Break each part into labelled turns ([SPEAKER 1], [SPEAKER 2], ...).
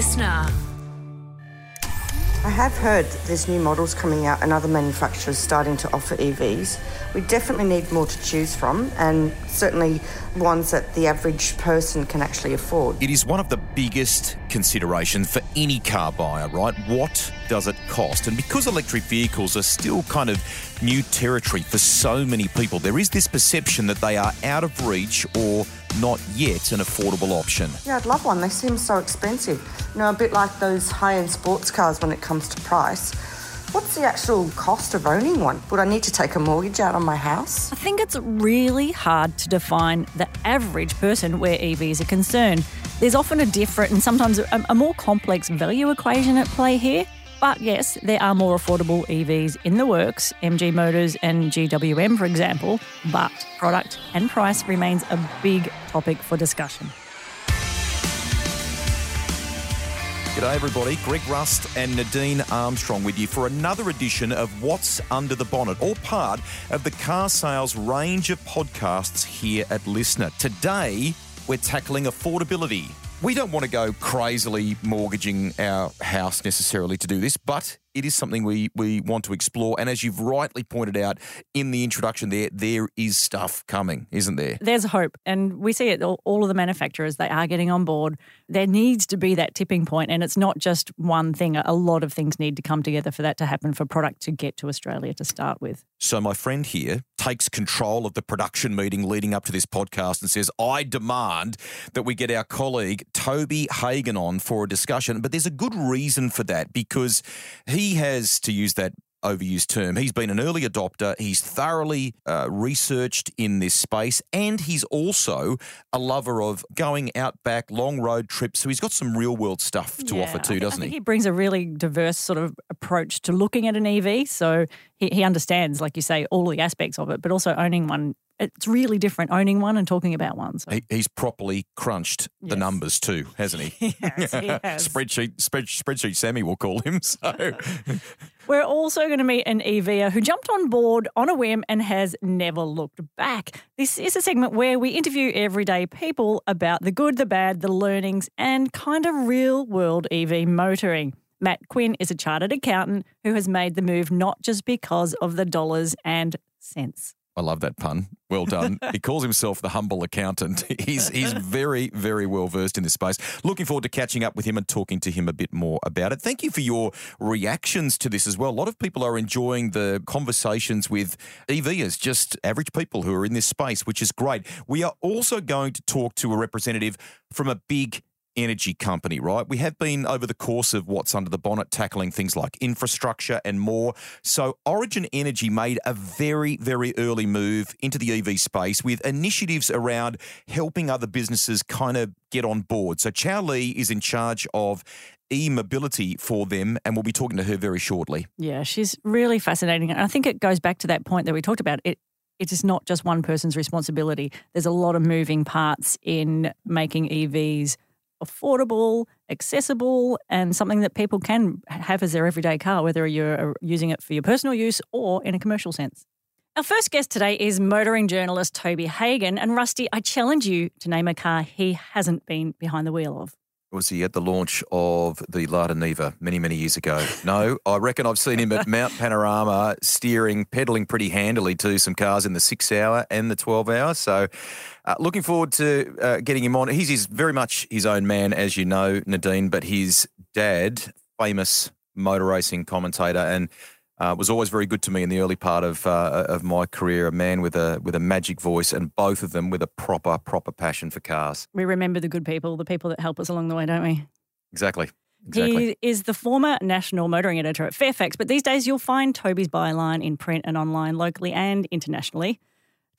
[SPEAKER 1] listener.
[SPEAKER 2] I have heard there's new models coming out and other manufacturers starting to offer EVs. We definitely need more to choose from and certainly ones that the average person can actually afford.
[SPEAKER 3] It is one of the biggest considerations for any car buyer, right? What does it cost? And because electric vehicles are still kind of new territory for so many people, there is this perception that they are out of reach or not yet an affordable option.
[SPEAKER 2] Yeah, I'd love one. They seem so expensive. You know, a bit like those high end sports cars when it comes to price. What's the actual cost of owning one? Would I need to take a mortgage out on my house?
[SPEAKER 4] I think it's really hard to define the average person where EVs are concerned. There's often a different and sometimes a, a more complex value equation at play here. But yes, there are more affordable EVs in the works, MG Motors and GWM, for example, but product and price remains a big topic for discussion.
[SPEAKER 3] G'day, everybody. Greg Rust and Nadine Armstrong with you for another edition of What's Under the Bonnet, all part of the carsales range of podcasts here at Listener. Today, we're tackling affordability. We don't want to go crazily mortgaging our house necessarily to do this, but it is something we, we want to explore. And as you've rightly pointed out in the introduction there, there is stuff coming, isn't there?
[SPEAKER 4] There's hope. And we see it, all, all of the manufacturers, they are getting on board. There needs to be that tipping point, And it's not just one thing. A lot of things need to come together for that to happen, for product to get to Australia to start with.
[SPEAKER 3] So my friend here takes control of the production meeting leading up to this podcast and says, I demand that we get our colleague Toby Hagon on for a discussion. But there's a good reason for that because he he has, to use that overused term, he's been an early adopter. He's thoroughly uh, researched in this space, and he's also a lover of going out back long road trips. So he's got some real world stuff to
[SPEAKER 4] yeah,
[SPEAKER 3] offer too,
[SPEAKER 4] think,
[SPEAKER 3] doesn't
[SPEAKER 4] he?
[SPEAKER 3] he?
[SPEAKER 4] He brings a really diverse sort of approach to looking at an EV. So he, he understands, like you say, all the aspects of it, but also owning one it's really different owning one and talking about one. So.
[SPEAKER 3] He, he's properly crunched yes. the numbers too, hasn't he?
[SPEAKER 4] yes, he has.
[SPEAKER 3] spreadsheet, spread, spreadsheet Sammy, we'll call him. So.
[SPEAKER 4] We're also going to meet an EVer who jumped on board on a whim and has never looked back. This is a segment where we interview everyday people about the good, the bad, the learnings, and kind of real world EV motoring. Matt Quinn is a chartered accountant who has made the move not just because of the dollars and cents.
[SPEAKER 3] I love that pun. Well done. he calls himself the humble accountant. He's he's very very well versed in this space. Looking forward to catching up with him and talking to him a bit more about it. Thank you for your reactions to this as well. A lot of people are enjoying the conversations with EVers, just average people who are in this space, which is great. We are also going to talk to a representative from a big energy company, right? We have been over the course of what's under the bonnet tackling things like infrastructure and more. So Origin Energy made a very, very early move into the EV space with initiatives around helping other businesses kind of get on board. So Chau Le is in charge of e-mobility for them and we'll be talking to her very shortly.
[SPEAKER 4] Yeah, she's really fascinating. And I think it goes back to that point that we talked about. It it is not just one person's responsibility. There's a lot of moving parts in making EVs affordable, accessible, and something that people can have as their everyday car, whether you're uh, using it for your personal use or in a commercial sense. Our first guest today is motoring journalist Toby Hagon. And Rusty, I challenge you to name a car he hasn't been behind the wheel of
[SPEAKER 3] was he at the launch of the Lada Niva many, many years ago? No, I reckon I've seen him at Mount Panorama steering, pedaling pretty handily to some cars in the six hour and the 12 hour. So, uh, looking forward to uh, getting him on. He's, he's very much his own man, as you know, Nadine, but his dad, famous motor racing commentator, and uh, was always very good to me in the early part of uh, of my career. A man with a with a magic voice, and both of them with a proper proper passion for cars.
[SPEAKER 4] We remember the good people, the people that help us along the way, don't we?
[SPEAKER 3] Exactly. Exactly.
[SPEAKER 4] He is the former national motoring editor at Fairfax, but these days you'll find Toby's byline in print and online, locally and internationally.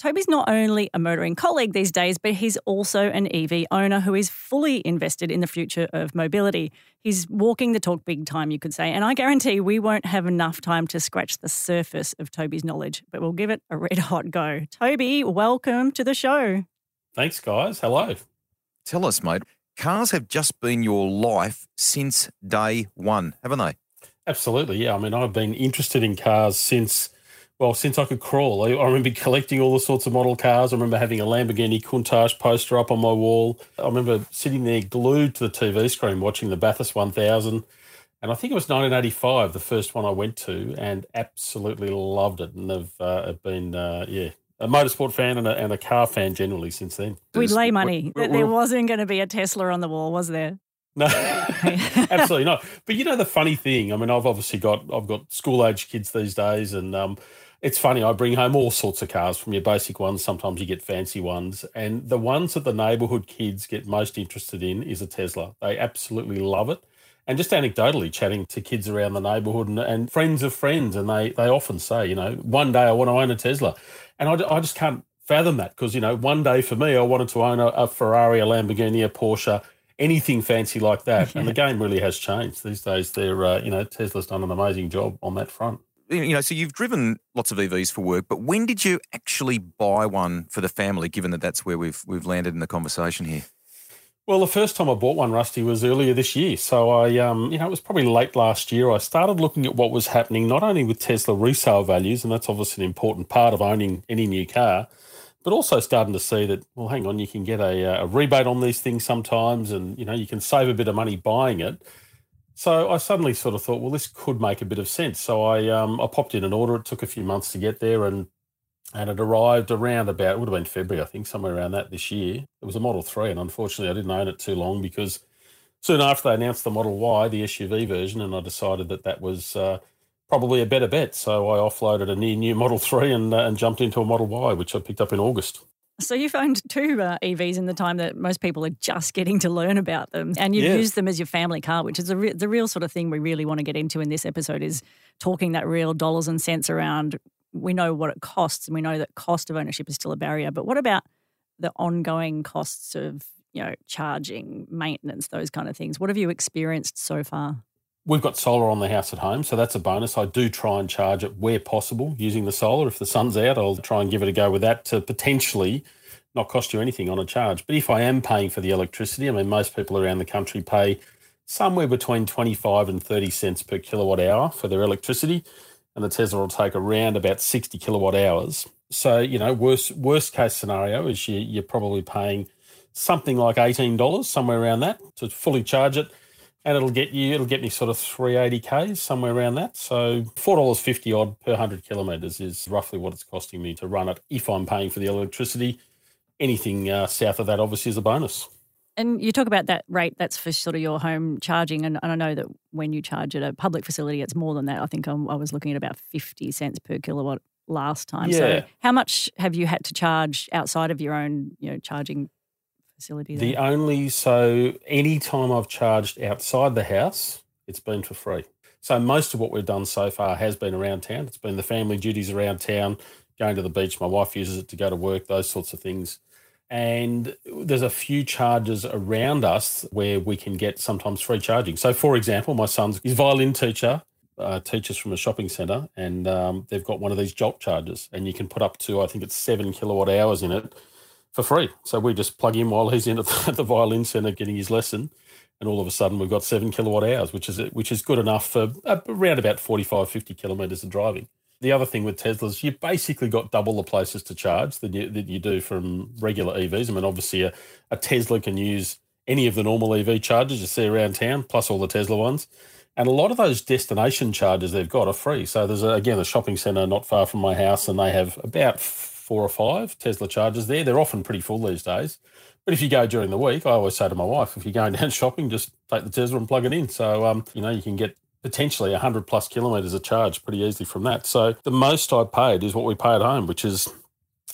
[SPEAKER 4] Toby's not only a motoring colleague these days, but he's also an EV owner who is fully invested in the future of mobility. He's walking the talk big time, you could say. And I guarantee we won't have enough time to scratch the surface of Toby's knowledge, but we'll give it a red hot go. Toby, welcome to the show.
[SPEAKER 5] Thanks, guys. Hello.
[SPEAKER 3] Tell us, mate, cars have just been your life since day one, haven't they?
[SPEAKER 5] Absolutely. Yeah. I mean, I've been interested in cars since well, since I could crawl, I, I, remember collecting all the sorts of model cars. I remember having a Lamborghini Countach poster up on my wall. I remember sitting there glued to the TV screen watching the Bathurst 1000. And I think it was 1985, the first one I went to, and absolutely loved it. And I've uh, been, uh, yeah, a motorsport fan and a, and a, car fan generally since then.
[SPEAKER 4] We'd lay money that there wasn't going to be a Tesla on the wall, was there?
[SPEAKER 5] No, absolutely not. But you know the funny thing. I mean, I've obviously got I've got school age kids these days, and um, it's funny. I bring home all sorts of cars from your basic ones. Sometimes you get fancy ones. And the ones that the neighborhood kids get most interested in is a Tesla. They absolutely love it. And just anecdotally chatting to kids around the neighborhood and, and friends of friends, and they, they often say, you know, one day I want to own a Tesla. And I, I just can't fathom that because, you know, one day for me, I wanted to own a, a Ferrari, a Lamborghini, a Porsche, anything fancy like that. Yeah. And the game really has changed. These days, they're, uh, you know, Tesla's done an amazing job on that front
[SPEAKER 3] you know, so you've driven lots of EVs for work, but when did you actually buy one for the family? Given that that's where we've we've landed in the conversation here.
[SPEAKER 5] Well, the first time I bought one, Rusty, was earlier this year. So I, um, you know, it was probably late last year. I started looking at what was happening, not only with Tesla resale values, and that's obviously an important part of owning any new car, but also starting to see that, well, hang on, you can get a, a rebate on these things sometimes, and you know, you can save a bit of money buying it. So I suddenly sort of thought, well, this could make a bit of sense. So I um, I popped in an order. It took a few months to get there, and and it arrived around about it would have been February, I think, somewhere around that this year. It was a Model Three, and unfortunately, I didn't own it too long because soon after they announced the Model Y, the SUV version, and I decided that that was uh, probably a better bet. So I offloaded a near new Model Three and uh, and jumped into a Model Y, which I picked up in August.
[SPEAKER 4] So you've owned two uh, EVs in the time that most people are just getting to learn about them, and you've used them as your family car, which is re- the real sort of thing we really want to get into in this episode is talking that real dollars and cents around. We know what it costs, and we know that cost of ownership is still a barrier. But what about the ongoing costs of you know charging, maintenance, those kind of things? What have you experienced so far?
[SPEAKER 5] We've got solar on the house at home, so that's a bonus. I do try and charge it where possible using the solar. If the sun's out, I'll try and give it a go with that to potentially not cost you anything on a charge. But if I am paying for the electricity, I mean, most people around the country pay somewhere between 25 and 30 cents per kilowatt hour for their electricity, and the Tesla will take around about 60 kilowatt hours. So, you know, worst worst case scenario is you, you're probably paying something like $18, somewhere around that, to fully charge it and it'll get you it'll get me sort of 380 k's somewhere around that. So $4.50 odd per 100 kilometres is roughly what it's costing me to run it if i'm paying for the electricity. Anything uh, south of that obviously is a bonus.
[SPEAKER 4] And you talk about that rate that's for sort of your home charging and, and i know that when you charge at a public facility it's more than that. I think I'm, i was looking at about 50 cents per kilowatt last time. Yeah. so how much have you had to charge outside of your own you know charging facility?
[SPEAKER 5] There? The only so any time I've charged outside the house, it's been for free. So most of what we've done so far has been around town. It's been the family duties around town, going to the beach. My wife uses it to go to work, those sorts of things. And there's a few charges around us where we can get sometimes free charging. So, for example, my son's his violin teacher uh, teaches from a shopping centre, and um, they've got one of these jolt chargers, and you can put up to I think it's seven kilowatt hours in it for free. So we just plug in while he's in at the, violin centre getting his lesson, and all of a sudden we've got seven kilowatt hours, which is which is good enough for around about 45, 50 kilometres of driving. The other thing with Teslas, you basically got double the places to charge than you, that you do from regular EVs. I mean, obviously a, a Tesla can use any of the normal EV chargers you see around town, plus all the Tesla ones. And a lot of those destination chargers they've got are free. So there's, a, again, a shopping centre not far from my house, and they have about four or five Tesla chargers there. They're often pretty full these days. But if you go during the week, I always say to my wife, if you're going down shopping, just take the Tesla and plug it in. So, um, you know, you can get potentially 100 plus kilometres of charge pretty easily from that. So the most I paid is what we pay at home, which is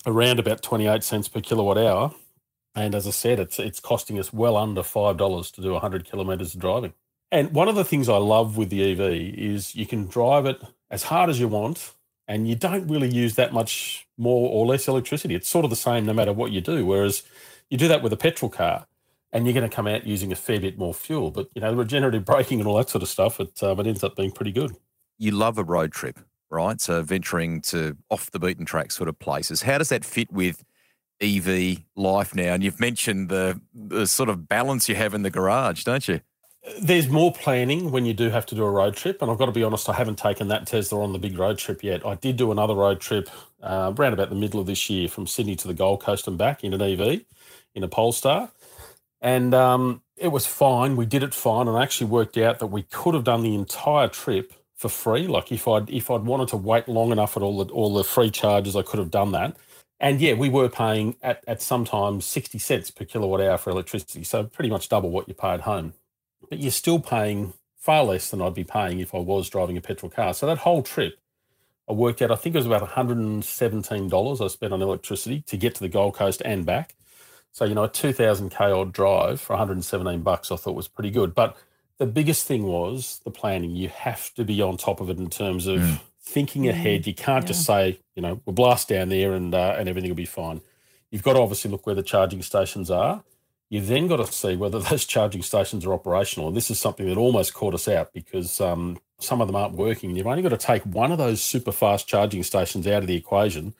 [SPEAKER 5] around about 28 cents per kilowatt hour. And as I said, it's it's costing us well under five dollars to do 100 kilometres of driving. And one of the things I love with the EV is you can drive it as hard as you want and you don't really use that much more or less electricity. It's sort of the same no matter what you do. Whereas you do that with a petrol car, and you're going to come out using a fair bit more fuel. But you know, the regenerative braking and all that sort of stuff, it um, it ends up being pretty good.
[SPEAKER 3] You love a road trip, right? So venturing to off the beaten track sort of places. How does that fit with? EV life now, and you've mentioned the the sort of balance you have in the garage, don't you?
[SPEAKER 5] There's more planning when you do have to do a road trip, and I've got to be honest, I haven't taken that Tesla on the big road trip yet. I did do another road trip uh, around about the middle of this year from Sydney to the Gold Coast and back in an EV in a Polestar, and um, it was fine. We did it fine, and I actually worked out that we could have done the entire trip for free. Like if I'd if I'd wanted to wait long enough at all the all the free charges, I could have done that. And yeah, we were paying at, at sometimes 60 cents per kilowatt hour for electricity. So pretty much double what you pay at home. But you're still paying far less than I'd be paying if I was driving a petrol car. So that whole trip, I worked out, I think it was about $117 I spent on electricity to get to the Gold Coast and back. So, you know, a 2000 K odd drive for 117 bucks I thought was pretty good. But the biggest thing was the planning. You have to be on top of it in terms of mm thinking mm. ahead. You can't yeah. just say, you know, we'll blast down there and uh, and everything will be fine. You've got to obviously look where the charging stations are. You've then got to see whether those charging stations are operational. And this is something that almost caught us out because um, some of them aren't working. You've only got to take one of those super fast charging stations out of the equation.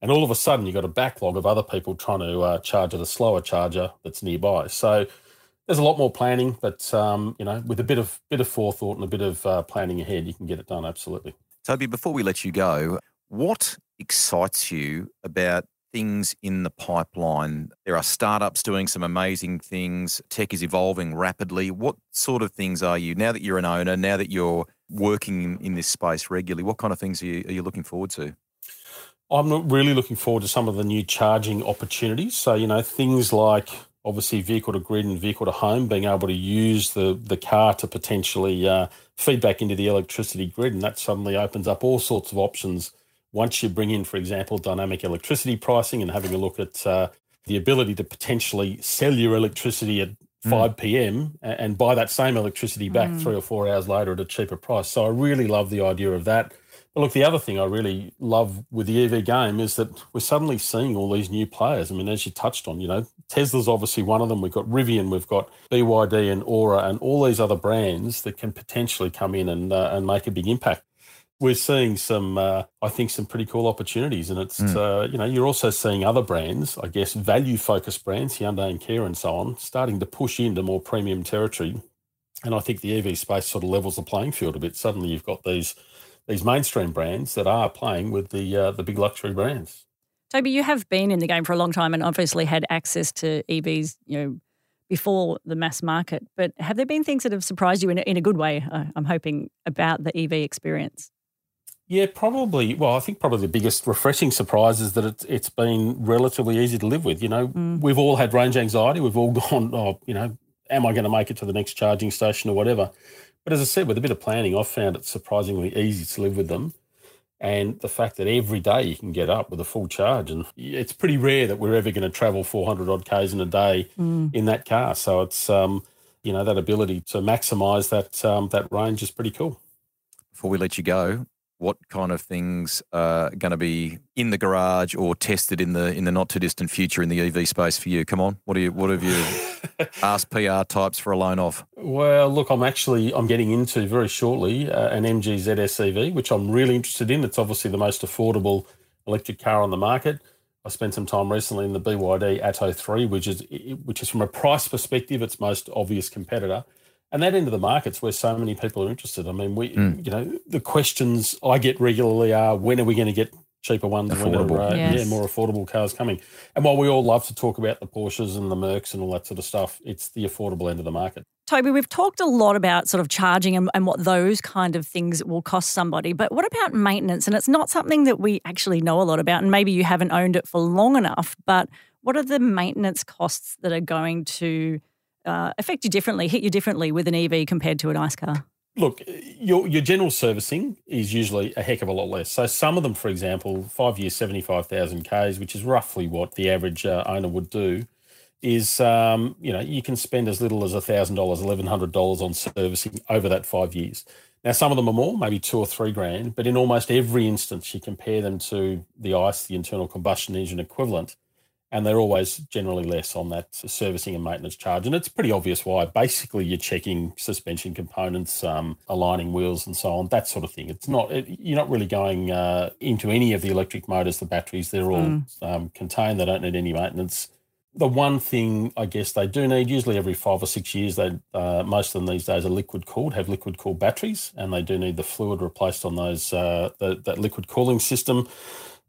[SPEAKER 5] And all of a sudden, you've got a backlog of other people trying to uh, charge at a slower charger that's nearby. So there's a lot more planning, but um, you know, with a bit of bit of forethought and a bit of uh, planning ahead, you can get it done. Absolutely.
[SPEAKER 3] Toby, before we let you go, what excites you about things in the pipeline? There are startups doing some amazing things. Tech is evolving rapidly. What sort of things are you, now that you're an owner, now that you're working in this space regularly, what kind of things are you, are you looking forward to?
[SPEAKER 5] I'm really looking forward to some of the new charging opportunities. So, you know, things like obviously vehicle to grid and vehicle to home, being able to use the, the car to potentially uh, feedback into the electricity grid, and that suddenly opens up all sorts of options. Once you bring in, for example, dynamic electricity pricing and having a look at uh, the ability to potentially sell your electricity at mm. 5 p.m. and buy that same electricity back mm. three or four hours later at a cheaper price. So I really love the idea of that. But look, the other thing I really love with the EV game is that we're suddenly seeing all these new players. I mean, as you touched on, you know, Tesla's obviously one of them. We've got Rivian, we've got BYD and Ora, and all these other brands that can potentially come in and uh, and make a big impact. We're seeing some, uh, I think, some pretty cool opportunities, and it's mm. uh, you know you're also seeing other brands, I guess, value focused brands, Hyundai and Kia and so on, starting to push into more premium territory. And I think the EV space sort of levels the playing field a bit. Suddenly, you've got these these mainstream brands that are playing with the uh, the big luxury brands.
[SPEAKER 4] Toby, you have been in the game for a long time and obviously had access to EVs, you know, before the mass market. But have there been things that have surprised you in a, in a good way? Uh, I'm hoping about the EV experience.
[SPEAKER 5] Yeah, probably. Well, I think probably the biggest refreshing surprise is that it's, it's been relatively easy to live with. You know, mm. we've all had range anxiety. We've all gone, oh, you know, am I going to make it to the next charging station or whatever? But as I said, with a bit of planning, I've found it surprisingly easy to live with them. And the fact that every day you can get up with a full charge, and it's pretty rare that we're ever going to travel 400 odd Ks in a day mm. in that car. So it's, um, you know, that ability to maximise that, um, that range is pretty cool.
[SPEAKER 3] Before we let you go, what kind of things are going to be in the garage or tested in the in the not too distant future in the EV space for you? Come on, what do you what have you asked PR types for a loan off?
[SPEAKER 5] Well, look, I'm actually I'm getting into very shortly uh, an MG ZS EV, which I'm really interested in. It's obviously the most affordable electric car on the market. I spent some time recently in the BYD Atto 3, which is which is from a price perspective its most obvious competitor and that end of the market's where so many people are interested. I mean, we, mm. you know, the questions I get regularly are when are we going to get cheaper ones,
[SPEAKER 3] affordable.
[SPEAKER 5] When are, uh, yes. yeah, more affordable cars coming. And while we all love to talk about the Porsches and the Mercs and all that sort of stuff, it's the affordable end of the market.
[SPEAKER 4] Toby, we've talked a lot about sort of charging and, and what those kind of things will cost somebody, but what about maintenance? And it's not something that we actually know a lot about, and maybe you haven't owned it for long enough, but what are the maintenance costs that are going to uh, affect you differently, hit you differently with an EV compared to an ICE car?
[SPEAKER 5] Look, your, your general servicing is usually a heck of a lot less. So some of them, for example, five years, 75,000 Ks, which is roughly what the average uh, owner would do, is, um, you know, you can spend as little as $1,000, $1,100 on servicing over that five years. Now, some of them are more, maybe two or three grand, but in almost every instance, you compare them to the ICE, the internal combustion engine equivalent, and they're always generally less on that servicing and maintenance charge. And it's pretty obvious why. Basically, you're checking suspension components, um, aligning wheels, and so on, that sort of thing. It's not it, you're not really going uh, into any of the electric motors, the batteries. They're all mm. um, contained. They don't need any maintenance. the one thing I guess they do need, usually every five or six years, they uh, most of them these days are liquid cooled, have liquid cooled batteries, and they do need the fluid replaced on those uh, the, that liquid cooling system.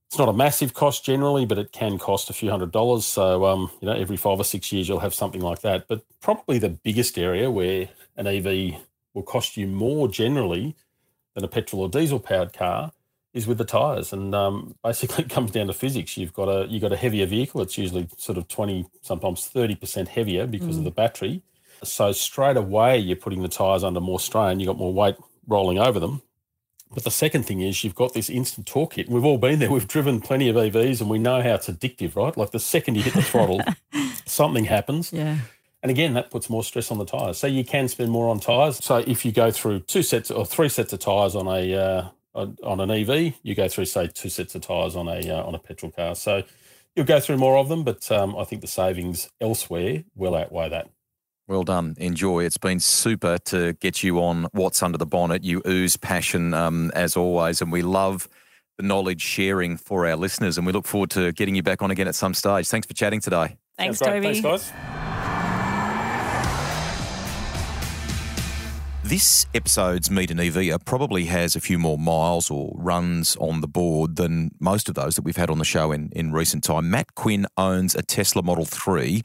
[SPEAKER 5] It's not a massive cost generally, but it can cost a few hundred dollars. So um, you know, every five or six years you'll have something like that. But probably the biggest area where an EV will cost you more generally than a petrol or diesel powered car is with the tires, and um, basically it comes down to physics. You've got a you've got a heavier vehicle. It's usually sort of twenty, sometimes thirty percent heavier because mm. of the battery. So straight away you're putting the tires under more strain. You've got more weight rolling over them. But the second thing is you've got this instant torque hit. We've all been there. We've driven plenty of EVs, and we know how it's addictive, right? Like the second you hit the throttle, something happens.
[SPEAKER 4] Yeah.
[SPEAKER 5] And again, that puts more stress on the tyres. So you can spend more on tyres. So if you go through two sets or three sets of tyres on a uh, on an EV, you go through say two sets of tyres on a uh, on a petrol car. So you'll go through more of them, but um, I think the savings elsewhere will outweigh that.
[SPEAKER 3] Well done. Enjoy. It's been super to get you on What's Under the Bonnet. You ooze passion um, as always, and we love the knowledge sharing for our listeners. And we look forward to getting you back on again at some stage. Thanks for chatting today.
[SPEAKER 4] Thanks, Toby.
[SPEAKER 5] Thanks, guys.
[SPEAKER 3] This episode's Meet an EV probably has a few more miles or runs on the board than most of those that we've had on the show in, in recent time. Matt Quinn owns a Tesla Model 3,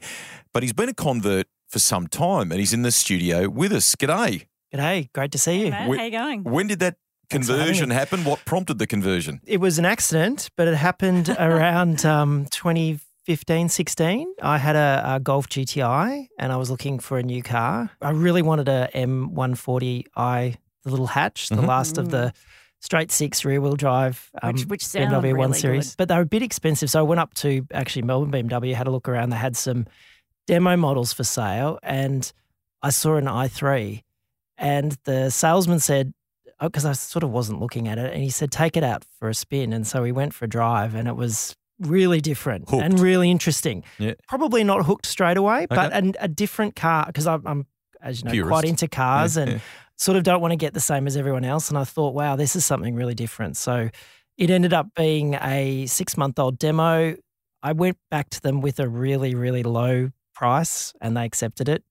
[SPEAKER 3] but he's been a convert for some time and he's in the studio with us. G'day.
[SPEAKER 1] G'day. Great to see you.
[SPEAKER 4] Hey, Matt,
[SPEAKER 3] when,
[SPEAKER 4] how you going?
[SPEAKER 3] When did that conversion happen? What prompted the conversion?
[SPEAKER 1] It was an accident, but it happened around um, 20 15, 16, I had a, a, Golf GTI and I was looking for a new car. I really wanted a M140i, the little hatch, the mm-hmm. last of the mm. straight six rear wheel drive
[SPEAKER 4] um, which, which BMW really 1 Series.
[SPEAKER 1] Good. But they were a bit expensive. So I went up to actually Melbourne BMW, had a look around. They had some demo models for sale and I saw an i3 and the salesman said, "Oh, because I sort of wasn't looking at it, and he said, take it out for a spin. And so we went for a drive and it was really different
[SPEAKER 3] hooked.
[SPEAKER 1] and really interesting.
[SPEAKER 3] Yeah.
[SPEAKER 1] Probably not hooked straight away, okay. but a, a, different car because I'm, I'm, as you know,
[SPEAKER 3] Purist.
[SPEAKER 1] quite into cars
[SPEAKER 3] yeah,
[SPEAKER 1] and
[SPEAKER 3] yeah.
[SPEAKER 1] sort of don't want to get the same as everyone else. And I thought, wow, this is something really different. So it ended up being a six month old demo. I went back to them with a really, really low price and they accepted it.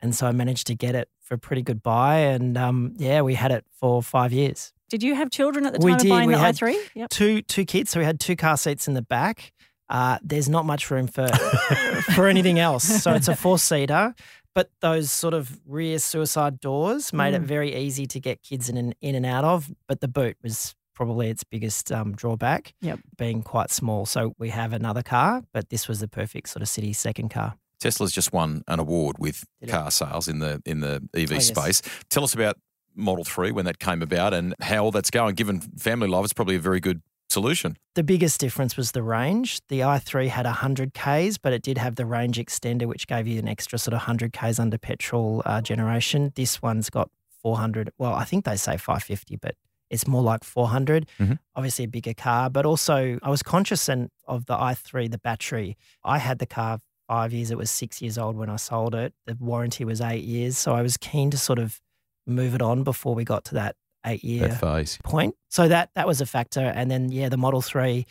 [SPEAKER 1] And so I managed to get it for a pretty good buy. And um, yeah, we had it for five years.
[SPEAKER 4] Did you have children at the time
[SPEAKER 1] we
[SPEAKER 4] of
[SPEAKER 1] did.
[SPEAKER 4] buying
[SPEAKER 1] we
[SPEAKER 4] the
[SPEAKER 1] had
[SPEAKER 4] i3?
[SPEAKER 1] Yep. Two two kids, so we had two car seats in the back. Uh, there's not much room for for anything else, so it's a four seater. But those sort of rear suicide doors made mm. it very easy to get kids in and in and out of. But the boot was probably its biggest um, drawback,
[SPEAKER 4] yep.
[SPEAKER 1] being quite small. So we have another car, but this was the perfect sort of city second car.
[SPEAKER 3] Tesla's just won an award with Did car it? sales in the in the EV oh, space. Yes. Tell us about Model 3 when that came about and how all that's going. Given family life, it's probably a very good solution.
[SPEAKER 1] The biggest difference was the range. The i3 had 100 Ks, but it did have the range extender, which gave you an extra sort of 100 Ks under petrol uh, generation. This one's got 400. Well, I think they say 550, but it's more like 400.
[SPEAKER 3] Mm-hmm.
[SPEAKER 1] Obviously, a bigger car, but also I was conscious of the i3, the battery. I had the car five years. It was six years old when I sold it. The warranty was eight years. So I was keen to sort of move it on before we got to that eight year
[SPEAKER 3] phase.
[SPEAKER 1] point. So that that was a factor. And then yeah, the Model Three.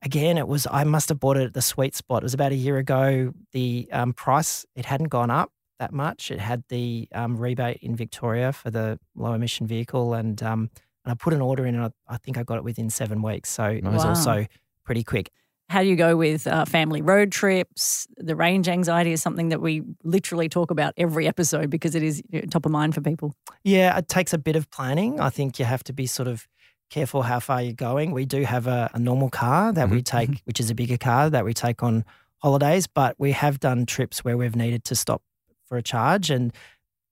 [SPEAKER 1] Again, it was I must have bought it at the sweet spot. It was about a year ago. The um, price it hadn't gone up that much. It had the um, rebate in Victoria for the low emission vehicle, and um, and I put an order in, and I, I, think I got it within seven weeks. So it was also pretty quick.
[SPEAKER 4] How do you go with uh, family road trips? The range anxiety is something that we literally talk about every episode because it is top of mind for people.
[SPEAKER 1] Yeah, it takes a bit of planning. I think you have to be sort of careful how far you're going. We do have a, a normal car that mm-hmm. we take, mm-hmm. which is a bigger car that we take on holidays, but we have done trips where we've needed to stop for a charge. And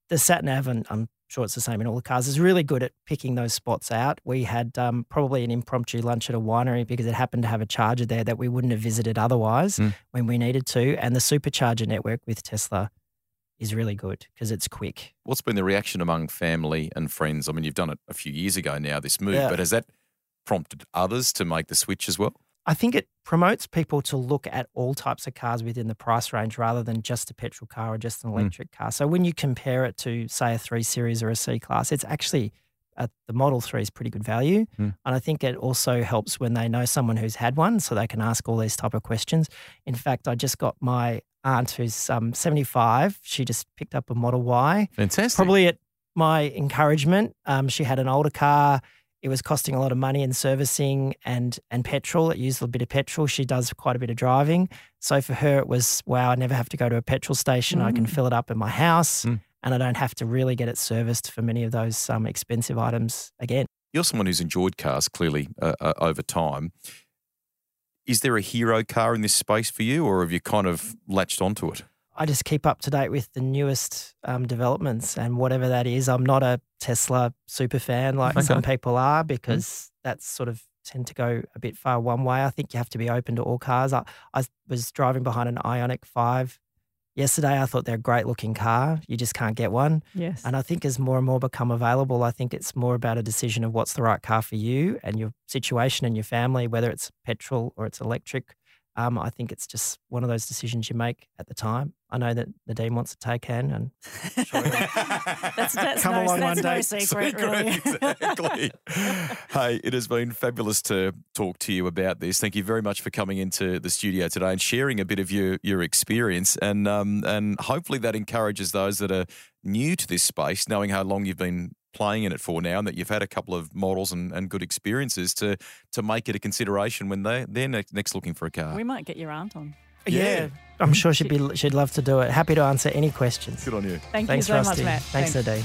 [SPEAKER 1] the sat nav, and I'm sure it's the same in all the cars, is really good at picking those spots out. We had um, probably an impromptu lunch at a winery because it happened to have a charger there that we wouldn't have visited otherwise mm. when we needed to. And the supercharger network with Tesla is really good because it's quick.
[SPEAKER 3] What's been the reaction among family and friends? I mean, you've done it a few years ago now, this move,
[SPEAKER 1] yeah.
[SPEAKER 3] but has that prompted others to make the switch as well?
[SPEAKER 1] I think it promotes people to look at all types of cars within the price range rather than just a petrol car or just an hmm. electric mm. car. So when you compare it to, say, a 3 Series or a C Class, it's actually uh, the Model 3 is pretty good value.
[SPEAKER 3] Mm.
[SPEAKER 1] And I think it also helps when they know someone who's had one so they can ask all these type of questions. In fact, I just got my aunt who's um, 75. She just picked up a Model Y.
[SPEAKER 3] Fantastic.
[SPEAKER 1] Probably at my encouragement. Um, she had an older car. It was costing a lot of money in servicing and and petrol. It used a little bit of petrol. She does quite a bit of driving. So for her, it was wow. I never have to go to a petrol station. I can fill it up in my house,
[SPEAKER 3] Mm.
[SPEAKER 1] and I don't have to really get it serviced for many of those um, expensive items again.
[SPEAKER 3] You're someone who's enjoyed cars clearly uh, uh, over time. Is there a hero car in this space for you, or have you kind of latched onto it?
[SPEAKER 1] I just keep up to date with the newest um, developments and whatever that is. I'm not a Tesla super fan like some people are because that's sort of tend to go a bit far one way. I think you have to be open to all cars. I, I was driving behind an Ioniq 5 yesterday. I thought they're a great looking car. You just can't get one.
[SPEAKER 4] Yes.
[SPEAKER 1] And I think as more and more become available, I think it's more about a decision of what's the right car for you and your situation and your family, whether it's petrol or it's electric. Um, I think it's just one of those decisions you make at the time. I know that the dean wants to take hand, and
[SPEAKER 4] That's, that's
[SPEAKER 1] Come
[SPEAKER 4] no,
[SPEAKER 1] along
[SPEAKER 4] that's
[SPEAKER 1] one
[SPEAKER 4] no
[SPEAKER 1] day.
[SPEAKER 4] secret, really.
[SPEAKER 3] exactly. hey, it has been fabulous to talk to you about this. Thank you very much for coming into the studio today and sharing a bit of your your experience, and um, and hopefully that encourages those that are new to this space, knowing how long you've been playing in it for now, and that you've had a couple of models and, and good experiences to to make it a consideration when they they're next, next looking for a car.
[SPEAKER 4] we might get your aunt on.
[SPEAKER 3] Yeah.
[SPEAKER 1] I'm sure she'd be she'd love to do it. Happy to answer any questions.
[SPEAKER 3] Good on you.
[SPEAKER 4] Thank
[SPEAKER 1] Thanks,
[SPEAKER 4] you so
[SPEAKER 1] Rusty.
[SPEAKER 4] much, Matt.
[SPEAKER 1] Thanks, Nadine.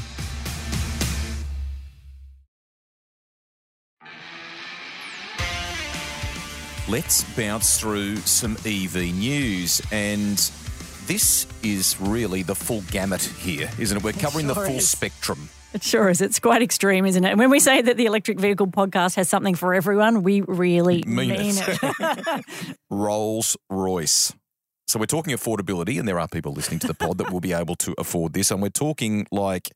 [SPEAKER 3] Let's bounce through some EV news. And this is really the full gamut here, isn't it? We're covering the
[SPEAKER 4] sure
[SPEAKER 3] full
[SPEAKER 4] is.
[SPEAKER 3] spectrum.
[SPEAKER 4] It sure is. It's quite extreme, isn't it? And when we say that the Electric Vehicle Podcast has something for everyone, we really
[SPEAKER 3] Mean
[SPEAKER 4] mean,
[SPEAKER 3] it.
[SPEAKER 4] it.
[SPEAKER 3] Rolls Royce. So we're talking affordability, and there are people listening to the pod that will be able to afford this. And we're talking like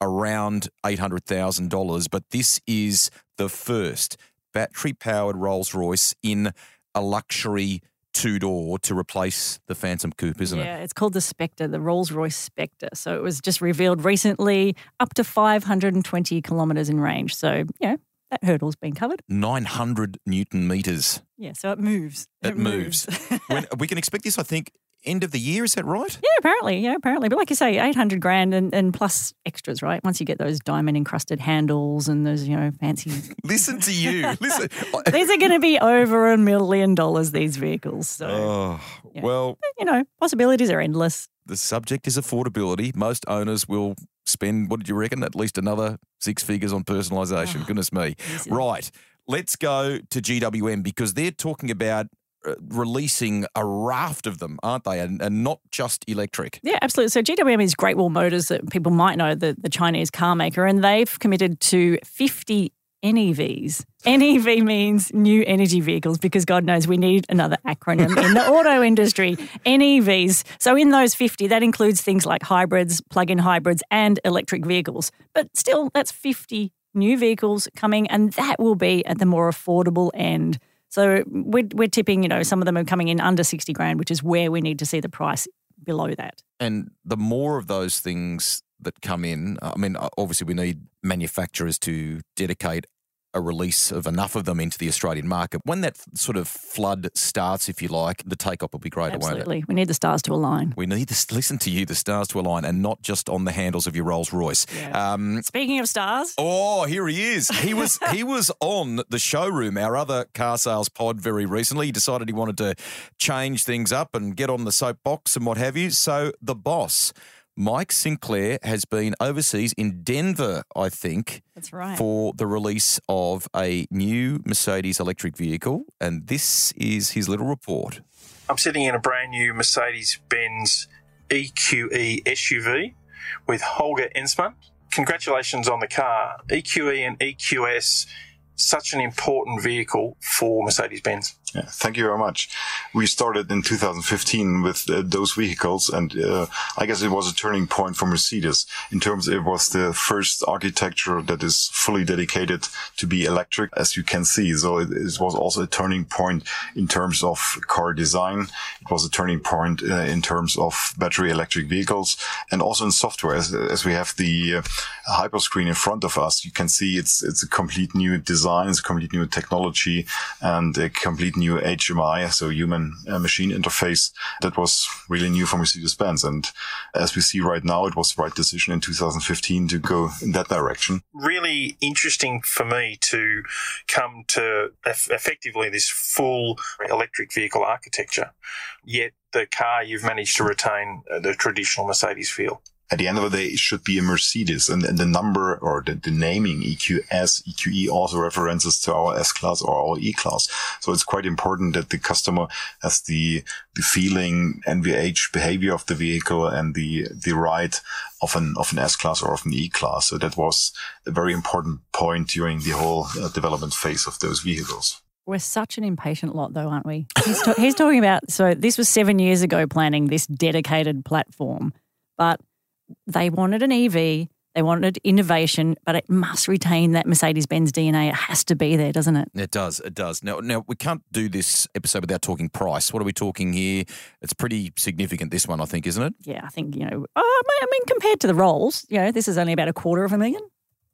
[SPEAKER 3] around $800,000, but this is the first battery powered Rolls Royce in a luxury two door to replace the Phantom Coupe, isn't
[SPEAKER 4] yeah,
[SPEAKER 3] it?
[SPEAKER 4] Yeah, it's called the Spectre, the Rolls Royce Spectre. So it was just revealed recently, up to 520 kilometres in range. So, yeah, that hurdle's been covered.
[SPEAKER 3] 900 Newton meters.
[SPEAKER 4] Yeah, so it moves.
[SPEAKER 3] It moves. when, we can expect this, I think, end of the year. Is that right?
[SPEAKER 4] Yeah, apparently. Yeah, apparently. But like you say, 800 grand and, and plus extras, right? Once you get those diamond encrusted handles and those, you know, fancy.
[SPEAKER 3] Listen to you. Listen.
[SPEAKER 4] these are going to be over a million dollars, these vehicles. So,
[SPEAKER 3] Oh,
[SPEAKER 4] Yeah.
[SPEAKER 3] well,
[SPEAKER 4] you know, possibilities are endless.
[SPEAKER 3] the subject is affordability. Most owners will spend, what did you reckon, at least another six figures on personalisation. Ah, goodness me. Right. Let's go to GWM because they're talking about Uh, releasing a raft of them, aren't they? And, and not just electric.
[SPEAKER 4] Yeah, absolutely. So GWM is Great Wall Motors that people might know, the, the Chinese car maker, and they've committed to 50 NEVs. NEV means new energy vehicles because God knows we need another acronym in the auto industry. NEVs. So in those 50, that includes things like hybrids, plug-in hybrids, and electric vehicles. But still, that's 50 new vehicles coming, and that will be at the more affordable end. So we're, we're tipping, you know, some of them are coming in under 60 grand, which is where we need to see the price below that.
[SPEAKER 3] And the more of those things that come in, I mean, obviously we need manufacturers to dedicate a release of enough of them into the Australian market. When that sort of flood starts, if you like, the take-up will be greater, won't it?
[SPEAKER 4] Absolutely. We need the stars to align.
[SPEAKER 3] We need to listen to you, the stars to align, and not just on the handles of your Rolls Royce. Um,
[SPEAKER 4] Speaking of stars,
[SPEAKER 3] Oh, here he is. He was he was on the showroom, our other carsales pod, very recently. He decided he wanted to change things up and get on the soapbox and what have you. So the boss, Mike Sinclair, has been overseas in Denver, I think,
[SPEAKER 4] that's right.
[SPEAKER 3] for the release of a new Mercedes electric vehicle, and this is his little report.
[SPEAKER 6] I'm sitting in a brand new Mercedes Benz EQE SUV with Holger Ensman. Congratulations on the car. EQE and EQS, such an important vehicle for Mercedes Benz.
[SPEAKER 7] Yeah, thank you very much. We started in 2015 with uh, those vehicles, and uh, I guess it was a turning point for Mercedes in terms it was the first architecture that is fully dedicated to be electric, as you can see. So it, it was also a turning point in terms of car design. It was a turning point uh, in terms of battery electric vehicles, and also in software. As, as we have the uh, hyperscreen in front of us, you can see it's it's a complete new design, it's a complete new technology, and a complete new HMI, so human uh, machine interface that was really new for Mercedes-Benz. And as we see right now, it was the right decision in 2015 to go in that direction.
[SPEAKER 6] Really interesting for me to come to effectively this full electric vehicle architecture, yet the car you've managed to retain uh, the traditional Mercedes feel
[SPEAKER 7] at the end of the day, it should be a Mercedes and, and the number or the, the, naming EQS, EQE also references to our S class or our E class. So it's quite important that the customer has the, the feeling, NVH behavior of the vehicle and the, the ride of an, of an S class or of an E class. So that was a very important point during the whole uh, development phase of those vehicles.
[SPEAKER 4] We're such an impatient lot, though, aren't we? He's, ta- he's talking about, so this was seven years ago planning this dedicated platform, but they wanted an EV, they wanted innovation, but it must retain that Mercedes Benz DNA. It has to be there, doesn't it?
[SPEAKER 3] It does. It does. Now, now we can't do this episode without talking price. What are we talking here? It's pretty significant. This one, I think, isn't it?
[SPEAKER 4] Yeah, I think you know. Oh, I mean, compared to the rolls, you know, this is only about a quarter of a million.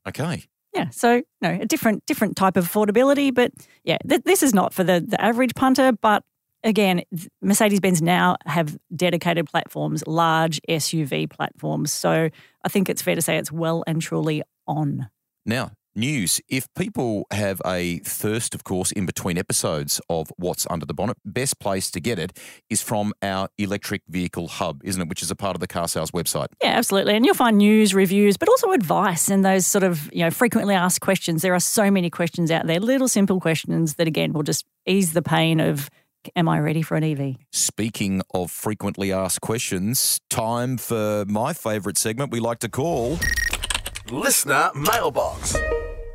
[SPEAKER 3] Okay.
[SPEAKER 4] Yeah, so no, a different different type of affordability, but yeah, th- this is not for the the average punter, but again, Mercedes Benz now have dedicated platforms, large SUV platforms. So I think it's fair to say it's well and truly on.
[SPEAKER 3] Now, news. If people have a thirst, of course, in between episodes of What's Under the Bonnet, best place to get it is from our electric vehicle hub, isn't it? Which is a part of the carsales website.
[SPEAKER 4] Yeah, absolutely. And you'll find news, reviews, but also advice and those sort of, you know, frequently asked questions. There are so many questions out there, little simple questions that, again, will just ease the pain of Am I ready for an EV?
[SPEAKER 3] Speaking of frequently asked questions, time for my favourite segment we like to call
[SPEAKER 8] Listener Mailbox.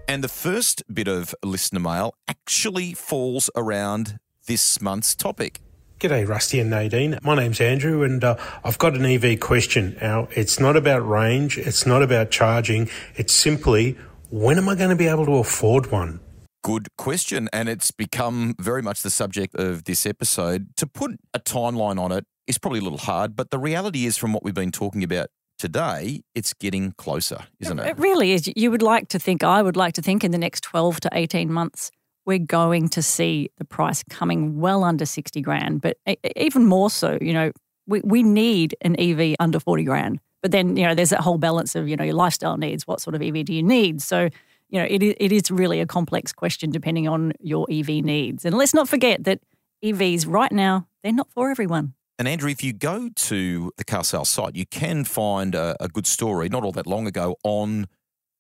[SPEAKER 3] And the first bit of listener mail actually falls around this month's topic.
[SPEAKER 9] G'day, Rusty and Nadine. My name's Andrew, and uh, I've got an EV question. Now, it's not about range, it's not about charging, it's simply when am I going to be able to afford one?
[SPEAKER 3] Good question. And it's become very much the subject of this episode. To put a timeline on it is probably a little hard, but the reality is, from what we've been talking about today, it's getting closer, isn't it?
[SPEAKER 4] It really is. You would like to think, I would like to think in the next 12 to 18 months, we're going to see the price coming well under 60 grand. But even more so, you know, we, we need an EV under 40 grand. But then, you know, there's that whole balance of, you know, your lifestyle needs. What sort of EV do you need? So, you know, it, it is really a complex question depending on your EV needs. And let's not forget that EVs right now, they're not for everyone.
[SPEAKER 3] And Andrew, if you go to the carsales site, you can find a, a good story not all that long ago on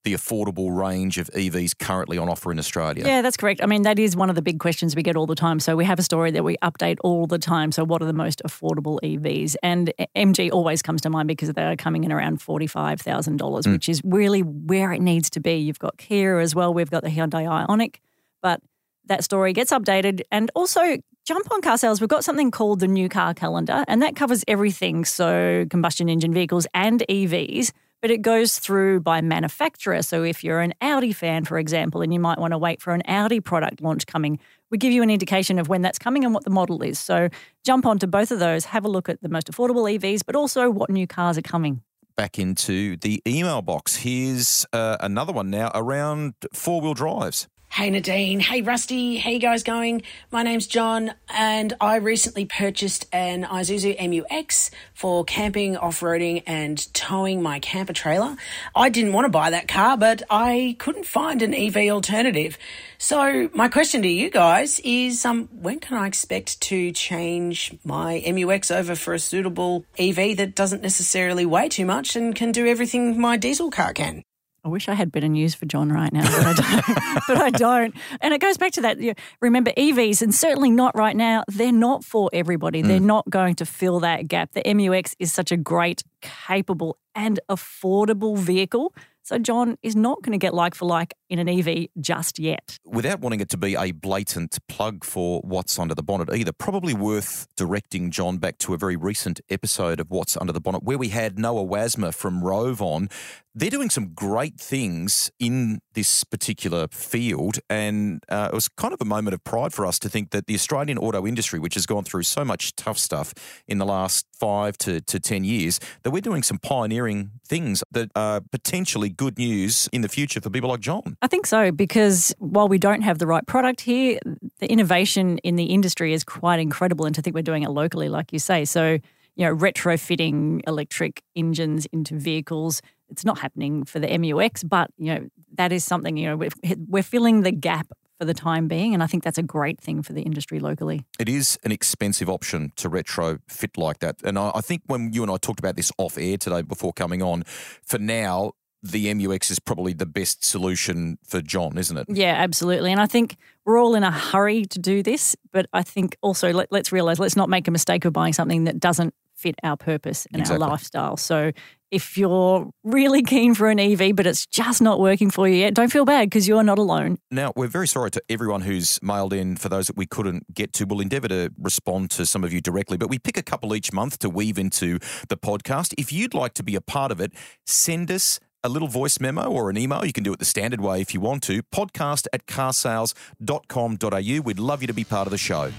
[SPEAKER 3] the affordable range of EVs currently on offer in Australia?
[SPEAKER 4] Yeah, that's correct. I mean, that is one of the big questions we get all the time. So we have a story that we update all the time. So what are the most affordable EVs? And MG always comes to mind because they are coming in around $45,000, mm. which is really where it needs to be. You've got Kia as well. We've got the Hyundai Ioniq, but that story gets updated. And also, jump on carsales. We've got something called the new car calendar, and that covers everything. So combustion engine vehicles and EVs but it goes through by manufacturer. So if you're an Audi fan, for example, and you might want to wait for an Audi product launch coming, we give you an indication of when that's coming and what the model is. So jump onto both of those, have a look at the most affordable EVs, but also what new cars are coming.
[SPEAKER 3] Back into the email box. Here's uh, another one now around four wheel drives.
[SPEAKER 10] Hey Nadine, hey Rusty, how you guys going? My name's John and I recently purchased an Isuzu MU-X for camping, off-roading and towing my camper trailer. I didn't want to buy that car, but I couldn't find an EV alternative. So my question to you guys is, um, when can I expect to change my MU-X over for a suitable EV that doesn't necessarily weigh too much and can do everything my diesel car can?
[SPEAKER 4] I wish I had better news for John right now, but I don't. but I don't. And it goes back to that. You remember EVs, and certainly not right now. They're not for everybody. Mm. They're not going to fill that gap. The MU-X is such a great, capable, and affordable vehicle so John is not going to get like for like in an EV just yet.
[SPEAKER 3] Without wanting it to be a blatant plug for what's under the bonnet either, probably worth directing John back to a very recent episode of What's Under the Bonnet where we had Noah Wasmer from Roev on. They're doing some great things in this particular field, and uh, it was kind of a moment of pride for us to think that the Australian auto industry, which has gone through so much tough stuff in the last five to, to 10 years, that we're doing some pioneering things that are potentially good news in the future for people like John.
[SPEAKER 4] I think so because while we don't have the right product here, the innovation in the industry is quite incredible. And to think we're doing it locally, like you say. So, you know, retrofitting electric engines into vehicles, it's not happening for the MU-X, but, you know, that is something, you know, we're, we're filling the gap for the time being. And I think that's a great thing for the industry locally.
[SPEAKER 3] It is an expensive option to retrofit like that. And I, I think when you and I talked about this off air today before coming on, for now, the MU-X is probably the best solution for John, isn't it?
[SPEAKER 4] Yeah, absolutely. And I think we're all in a hurry to do this, but I think also let, us realize let's not make a mistake of buying something that doesn't fit our purpose and exactly. our lifestyle. So if you're really keen for an EV, but it's just not working for you yet, don't feel bad because you're not alone.
[SPEAKER 3] Now, we're very sorry to everyone who's mailed in. For those that we couldn't get to, we'll endeavour to respond to some of you directly, but we pick a couple each month to weave into the podcast. If you'd like to be a part of it, send us a little voice memo or an email. You can do it the standard way if you want to. Podcast at carsales.com.au. We'd love you to be part of the show.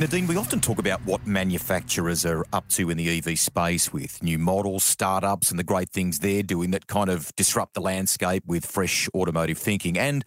[SPEAKER 3] Nadine, we often talk about what manufacturers are up to in the EV space with new models, startups, and the great things they're doing that kind of disrupt the landscape with fresh automotive thinking and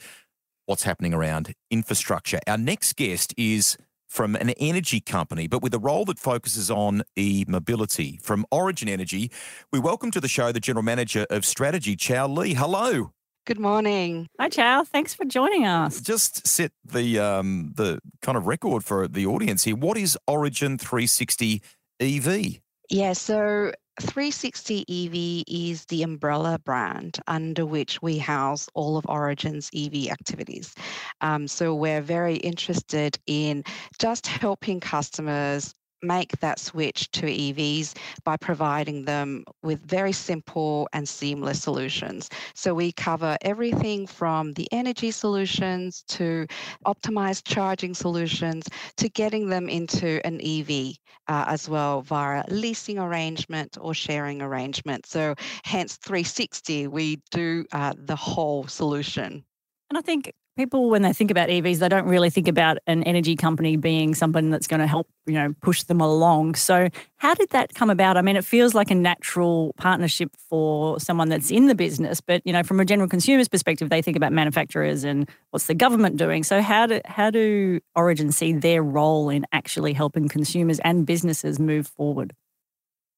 [SPEAKER 3] what's happening around infrastructure. Our next guest is from an energy company, but with a role that focuses on e mobility. From Origin Energy, we welcome to the show the General Manager of Strategy, Chau Le. Hello.
[SPEAKER 11] Good morning.
[SPEAKER 4] Hi, Chau. Thanks for joining us.
[SPEAKER 3] Just set the um, the kind of record for the audience here. What is Origin 360 EV?
[SPEAKER 11] Yeah, so 360 EV is the umbrella brand under which we house all of Origin's EV activities. Um, so we're very interested in just helping customers make that switch to EVs by providing them with very simple and seamless solutions. So we cover everything from the energy solutions to optimized charging solutions to getting them into an EV uh, as well via leasing arrangement or sharing arrangement. So hence 360, we do uh, the whole solution.
[SPEAKER 4] And I think people when they think about EVs, they don't really think about an energy company being someone that's going to help, you know, push them along. So, how did that come about? I mean, it feels like a natural partnership for someone that's in the business, but you know, from a general consumer's perspective, they think about manufacturers and what's the government doing. So, how do how do Origin see their role in actually helping consumers and businesses move forward?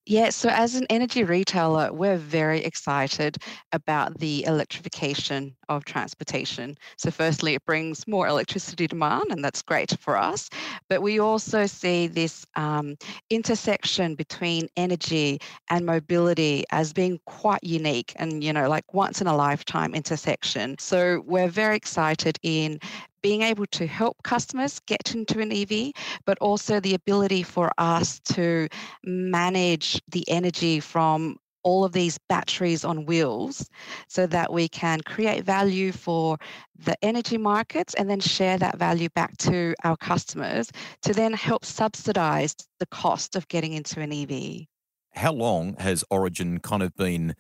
[SPEAKER 11] Yeah, so as an energy retailer, we're very excited about the electrification of transportation. So, firstly, it brings more electricity demand, and that's great for us. But we also see this um, intersection between energy and mobility as being quite unique and, you know, like once in a lifetime intersection. So, we're very excited in being able to help customers get into an EV, but also the ability for us to manage the energy from all of these batteries on wheels so that we can create value for the energy markets and then share that value back to our customers to then help subsidize the cost of getting into an EV.
[SPEAKER 3] How long has Origin kind of been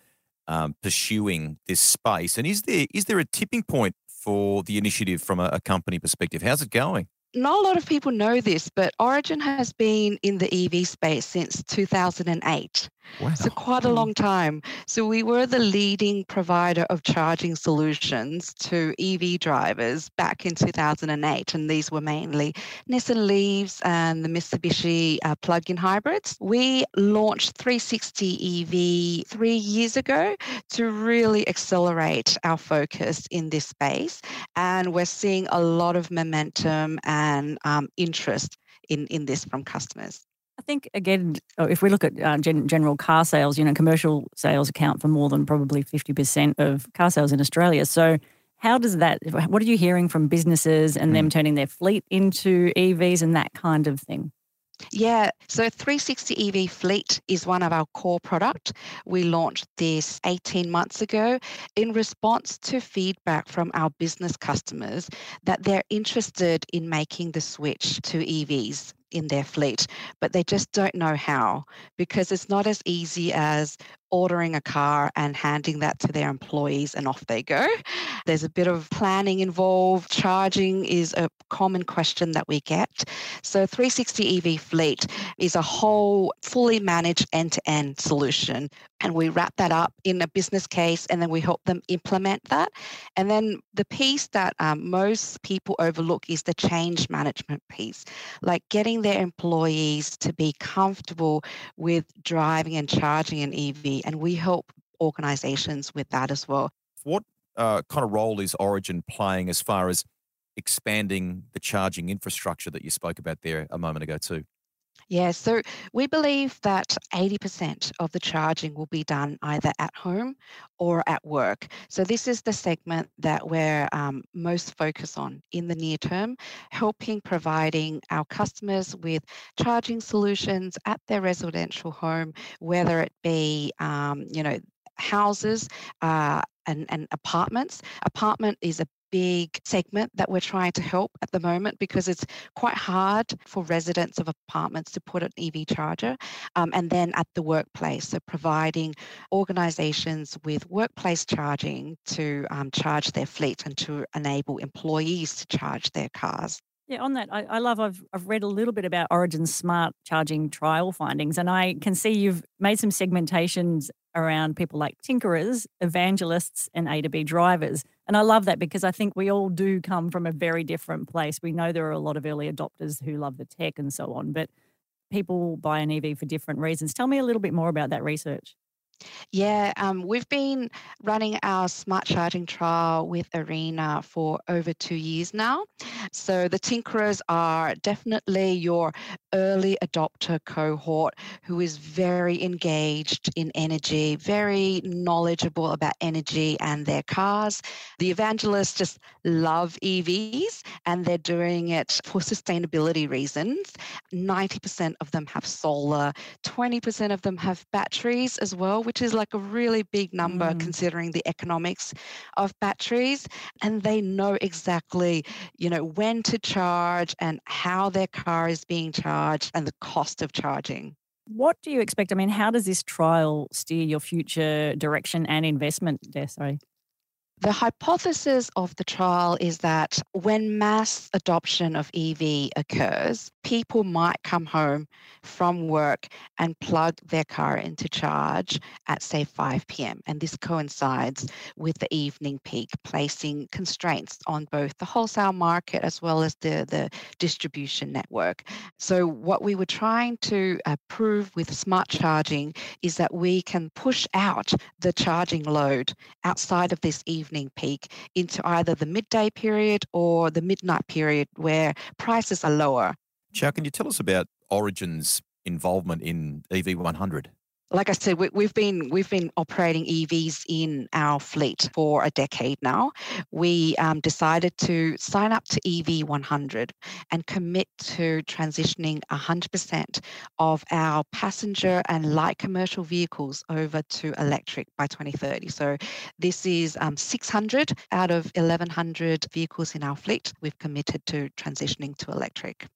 [SPEAKER 3] um, pursuing this space? And is there is there a tipping point for the initiative from a, a company perspective. How's it going?
[SPEAKER 11] not a lot of people know this, but Origin has been in the EV space since 2008. Wow. So, quite a long time. So, we were the leading provider of charging solutions to EV drivers back in 2008. And these were mainly Nissan Leafs and the Mitsubishi uh, plug in hybrids. We launched 360 EV three years ago to really accelerate our focus in this space. And we're seeing a lot of momentum and um, interest in, in this from customers.
[SPEAKER 4] I think again, oh, if we look at uh, gen- general car sales, you know, commercial sales account for more than probably fifty percent of car sales in Australia. So, how does that? What are you hearing from businesses and mm. them turning their fleet into EVs and that kind of thing?
[SPEAKER 11] Yeah, so 360 EV Fleet is one of our core product. We launched this 18 months ago in response to feedback from our business customers that they're interested in making the switch to EVs in their fleet, but they just don't know how because it's not as easy as ordering a car and handing that to their employees and off they go. There's a bit of planning involved. Charging is a common question that we get. So 360 EV Fleet is a whole fully managed end-to-end solution and we wrap that up in a business case and then we help them implement that. And then the piece that um, most people overlook is the change management piece, like getting their employees to be comfortable with driving and charging an EV. And we help organizations with that as well.
[SPEAKER 3] What uh, kind of role is Origin playing as far as expanding the charging infrastructure that you spoke about there a moment ago, too?
[SPEAKER 11] Yeah, so we believe that 80% of the charging will be done either at home or at work. So, this is the segment that we're um, most focused on in the near term, helping providing our customers with charging solutions at their residential home, whether it be, um, you know, houses uh, and, and apartments. Apartment is a big segment that we're trying to help at the moment because it's quite hard for residents of apartments to put an EV charger. Um, and then at the workplace, so providing organizations with workplace charging to um, charge their fleet and to enable employees to charge their cars.
[SPEAKER 4] Yeah, on that, I, I, love. I've I've read a little bit about Origin's smart charging trial findings, and I can see you've made some segmentations around people like tinkerers, evangelists, and A to B drivers. And I love that because I think we all do come from a very different place. We know there are a lot of early adopters who love the tech and so on, but people buy an EV for different reasons. Tell me a little bit more about that research.
[SPEAKER 11] Yeah, um, we've been running our smart charging trial with Arena for over two years now. So the Tinkerers are definitely your early adopter cohort who is very engaged in energy, very knowledgeable about energy and their cars. The evangelists just love EVs and they're doing it for sustainability reasons. 90% of them have solar, 20% of them have batteries as well, which is like a really big number mm. considering the economics of batteries. And they know exactly, you know, when to charge and how their car is being charged and the cost of charging.
[SPEAKER 4] What do you expect? I mean, how does this trial steer your future direction and investment there? Sorry.
[SPEAKER 11] The hypothesis of the trial is that when mass adoption of EV occurs, people might come home from work and plug their car into charge at, say, 5 p.m. And this coincides with the evening peak, placing constraints on both the wholesale market as well as the, the distribution network. So, what we were trying to uh, prove with smart charging is that we can push out the charging load outside of this evening peak into either the midday period or the midnight period where prices are lower
[SPEAKER 3] Chau, can you tell us about Origin's involvement in EV100?
[SPEAKER 11] like I said, we, have been we've been operating EVs in our fleet for a decade now. We um, decided to sign up to EV 100 and commit to transitioning 100% of our passenger and light commercial vehicles over to electric by 2030. So this is um, 600 out of 1,100 vehicles in our fleet. We've committed to transitioning to electric.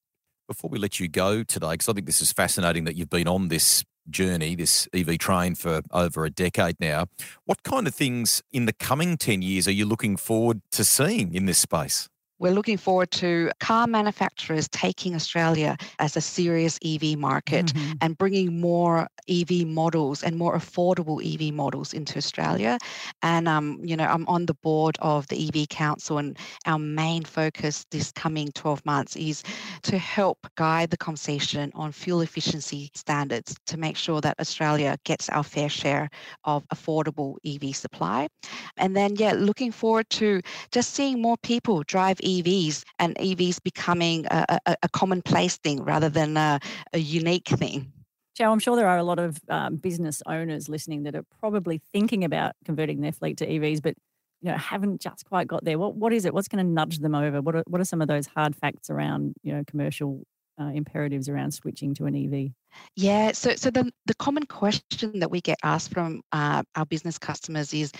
[SPEAKER 3] Before we let you go today, because I think this is fascinating that you've been on this journey, this EV train for over a decade now, what kind of things in the coming 10 years are you looking forward to seeing in this space?
[SPEAKER 11] We're looking forward to car manufacturers taking Australia as a serious EV market mm-hmm. and bringing more EV models and more affordable EV models into Australia. And, um, you know, I'm on the board of the EV Council, and our main focus this coming 12 months is to help guide the conversation on fuel efficiency standards to make sure that Australia gets our fair share of affordable EV supply. And then, yeah, looking forward to just seeing more people drive EVs and EVs becoming a, a, a commonplace thing rather than a, a unique thing.
[SPEAKER 4] Chau, I'm sure there are a lot of um, business owners listening that are probably thinking about converting their fleet to EVs, but you know haven't just quite got there. What what is it? What's going to nudge them over? What are, what are some of those hard facts around you know commercial uh, imperatives around switching to an EV?
[SPEAKER 11] Yeah, so so the the common question that we get asked from uh, our business customers is,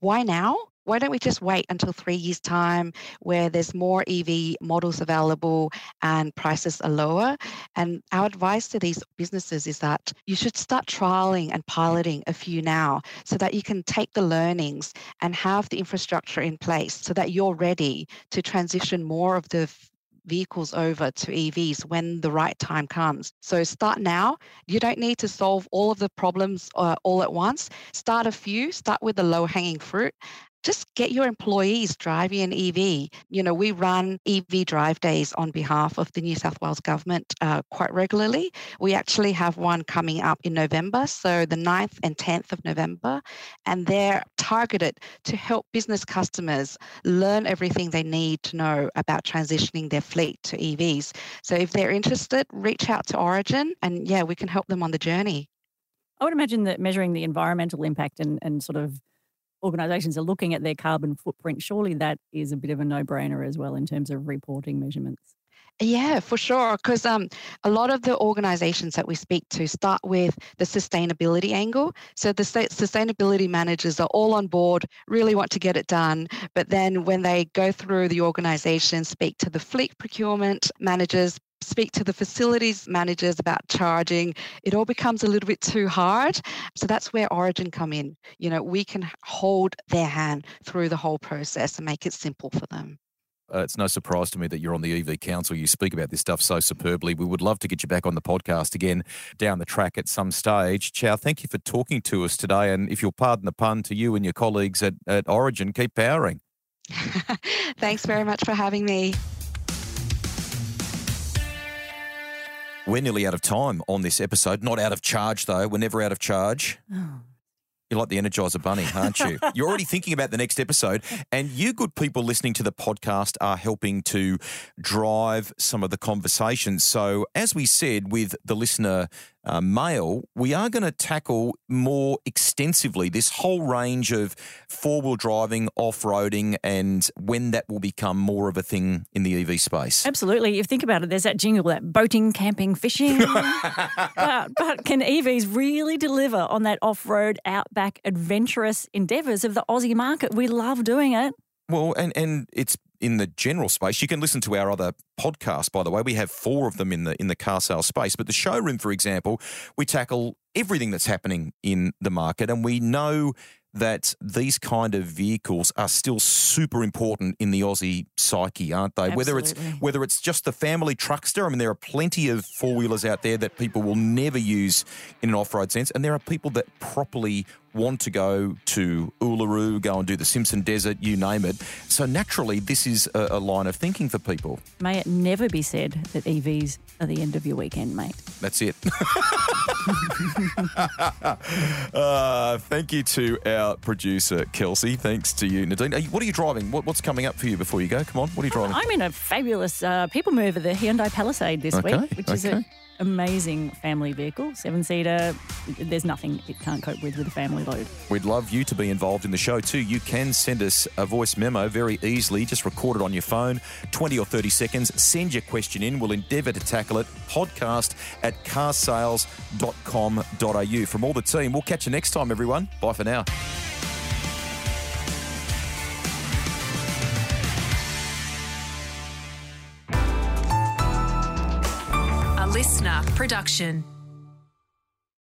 [SPEAKER 11] why now? Why don't we just wait until three years' time where there's more EV models available and prices are lower? And our advice to these businesses is that you should start trialing and piloting a few now so that you can take the learnings and have the infrastructure in place so that you're ready to transition more of the vehicles over to EVs when the right time comes. So start now. You don't need to solve all of the problems uh, all at once. Start a few, start with the low hanging fruit just get your employees driving an EV. You know, we run EV drive days on behalf of the New South Wales government uh, quite regularly. We actually have one coming up in November, so the 9th and 10th of November, and they're targeted to help business customers learn everything they need to know about transitioning their fleet to EVs. So if they're interested, reach out to Origin and yeah, we can help them on the journey.
[SPEAKER 4] I would imagine that measuring the environmental impact and, and sort of organisations are looking at their carbon footprint, surely that is a bit of a no brainer as well in terms of reporting measurements.
[SPEAKER 11] Yeah, for sure. Because um, a lot of the organizations that we speak to start with the sustainability angle. So the sustainability managers are all on board, really want to get it done. But then when they go through the organization, speak to the fleet procurement managers, speak to the facilities managers about charging, it all becomes a little bit too hard. So that's where Origin come in. You know, we can hold their hand through the whole process and make it simple for them.
[SPEAKER 3] Uh, it's no surprise to me that you're on the EV Council. You speak about this stuff so superbly. We would love to get you back on the podcast again down the track at some stage. Chau, thank you for talking to us today. And if you'll pardon the pun to you and your colleagues at, at Origin, keep powering.
[SPEAKER 11] Thanks very much for having me.
[SPEAKER 3] We're nearly out of time on this episode. Not out of charge, though. We're never out of charge. Oh. You're like the Energizer Bunny, aren't you? You're already thinking about the next episode. And you, good people listening to the podcast, are helping to drive some of the conversation. So, as we said with the listener uh, mail, we are going to tackle more extensively this whole range of four wheel driving, off roading, and when that will become more of a thing in the EV space.
[SPEAKER 4] Absolutely. If you think about it, there's that jingle that boating, camping, fishing. but, but can EVs really deliver on that off road, outback, adventurous endeavours of the Aussie market? We love doing it.
[SPEAKER 3] Well, and, and it's in the general space. You can listen to our other podcasts, by the way. We have four of them in the in the carsales space. But the showroom, for example, we tackle everything that's happening in the market, and we know that these kind of vehicles are still super important in the Aussie psyche, aren't they?
[SPEAKER 4] Absolutely.
[SPEAKER 3] Whether it's whether it's just the family truckster. I mean, there are plenty of four wheelers out there that people will never use in an off road sense, and there are people that properly want to go to Uluru, go and do the Simpson Desert, you name it. So naturally, this is a, a line of thinking for people.
[SPEAKER 4] May it never be said that EVs are the end of your weekend, mate.
[SPEAKER 3] That's it. uh, thank you to our producer, Kelsey. Thanks to you, Nadine. Are you, what are you driving? What, what's coming up for you before you go? Come on, what are you driving?
[SPEAKER 4] I'm in a fabulous uh, people mover, the Hyundai Palisade this
[SPEAKER 3] Okay,
[SPEAKER 4] week, which is
[SPEAKER 3] okay.
[SPEAKER 4] Amazing family vehicle, seven seater. There's nothing it can't cope with with a family load.
[SPEAKER 3] We'd love you to be involved in the show too. You can send us a voice memo very easily. Just record it on your phone, 20 or 30 seconds. Send your question in. We'll endeavour to tackle it. Podcast at carsales.com.au. From all the team, we'll catch you next time, everyone. Bye for now.
[SPEAKER 12] Listener production.